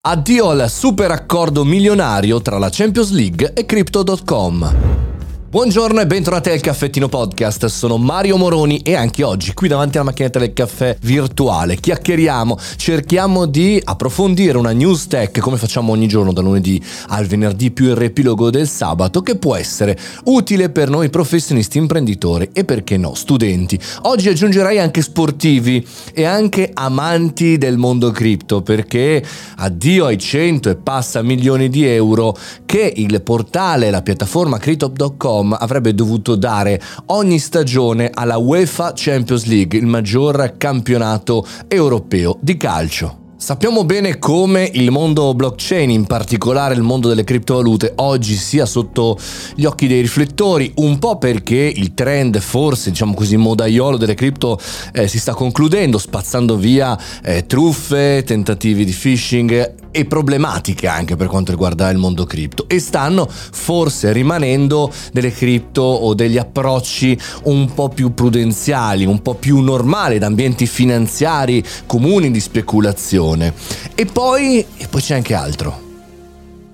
Addio al super accordo milionario tra la Champions League e Crypto.com. Buongiorno e bentornati al Caffettino Podcast, sono Mario Moroni e anche oggi qui davanti alla macchinetta del caffè virtuale chiacchieriamo, cerchiamo di approfondire una news tech come facciamo ogni giorno da lunedì al venerdì più il riepilogo del sabato che può essere utile per noi professionisti imprenditori e perché no studenti. Oggi aggiungerei anche sportivi e anche amanti del mondo cripto perché addio ai 100 e passa milioni di euro che il portale, la piattaforma crypto.com Telecom avrebbe dovuto dare ogni stagione alla UEFA Champions League, il maggior campionato europeo di calcio. Sappiamo bene come il mondo blockchain, in particolare il mondo delle criptovalute, oggi sia sotto gli occhi dei riflettori, un po' perché il trend, forse diciamo così, modaiolo delle cripto eh, si sta concludendo, spazzando via eh, truffe, tentativi di phishing e problematiche anche per quanto riguarda il mondo cripto e stanno forse rimanendo delle cripto o degli approcci un po' più prudenziali, un po' più normali da ambienti finanziari comuni di speculazione. E poi, e poi c'è anche altro.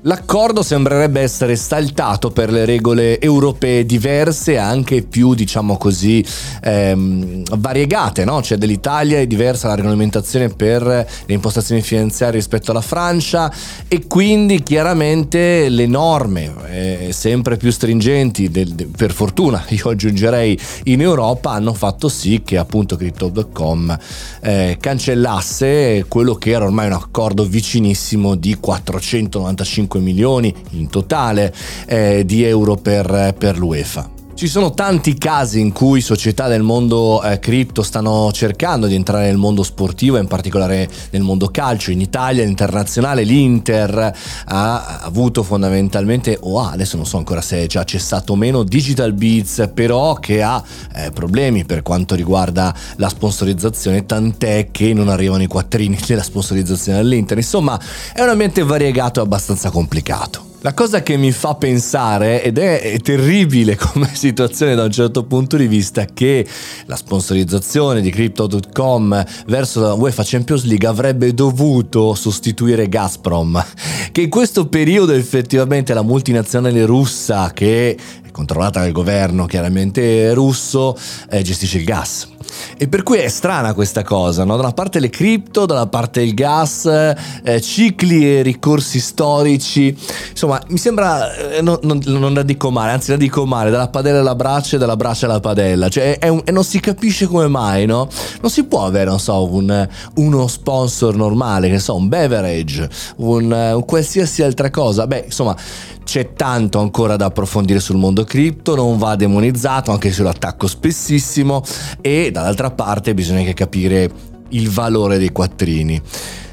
L'accordo sembrerebbe essere saltato per le regole europee diverse, anche più, diciamo così, ehm, variegate, no? Cioè dell'Italia è diversa la regolamentazione per le impostazioni finanziarie rispetto alla Francia e quindi chiaramente le norme eh, sempre più stringenti, del, de, per fortuna io aggiungerei in Europa, hanno fatto sì che appunto Crypto.com eh, cancellasse quello che era ormai un accordo vicinissimo di 495 5 milioni in totale eh, di euro per, per l'UEFA. Ci sono tanti casi in cui società del mondo eh, cripto stanno cercando di entrare nel mondo sportivo, in particolare nel mondo calcio. In Italia, internazionale, l'Inter ha avuto fondamentalmente, o ha, adesso non so ancora se è già cessato o meno, Digital Beats, però che ha eh, problemi per quanto riguarda la sponsorizzazione, tant'è che non arrivano i quattrini della sponsorizzazione dell'Inter. Insomma, è un ambiente variegato e abbastanza complicato. La cosa che mi fa pensare, ed è, è, terribile come situazione da un certo punto di vista, che la sponsorizzazione di Crypto.com verso la UEFA Champions League avrebbe dovuto sostituire Gazprom, che in questo periodo effettivamente la multinazionale russa che è controllata dal governo chiaramente russo eh, gestisce il gas e per cui è strana questa cosa, no? Da una parte le cripto, dalla parte il gas, eh, cicli e ricorsi storici. Insomma, mi sembra, eh, non, non, non, la dico male, anzi la dico male, dalla padella alla braccia e dalla braccia alla padella. Cioè, è un, e non si capisce come mai, no? Non si può avere, non so, un, uno sponsor normale, che so, un beverage, un, un qualsiasi altra cosa. Beh, insomma c'è tanto ancora da approfondire sul mondo cripto, non va demonizzato anche se lo attacco spessissimo e dall'altra parte bisogna anche capire il valore dei quattrini.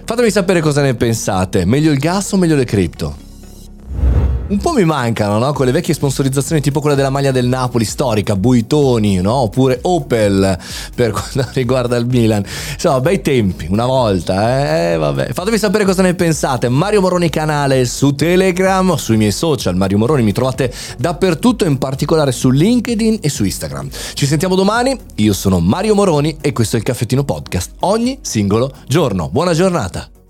Fatemi sapere cosa ne pensate, meglio il gas o meglio le cripto? Un po' mi mancano, no? Quelle vecchie sponsorizzazioni tipo quella della maglia del Napoli storica, Buitoni, no? Oppure Opel per quanto riguarda il Milan. Insomma, bei tempi, una volta, eh? Vabbè. Fatemi sapere cosa ne pensate. Mario Moroni canale su Telegram, sui miei social, Mario Moroni mi trovate dappertutto, in particolare su LinkedIn e su Instagram. Ci sentiamo domani, io sono Mario Moroni e questo è il Caffettino Podcast, ogni singolo giorno. Buona giornata!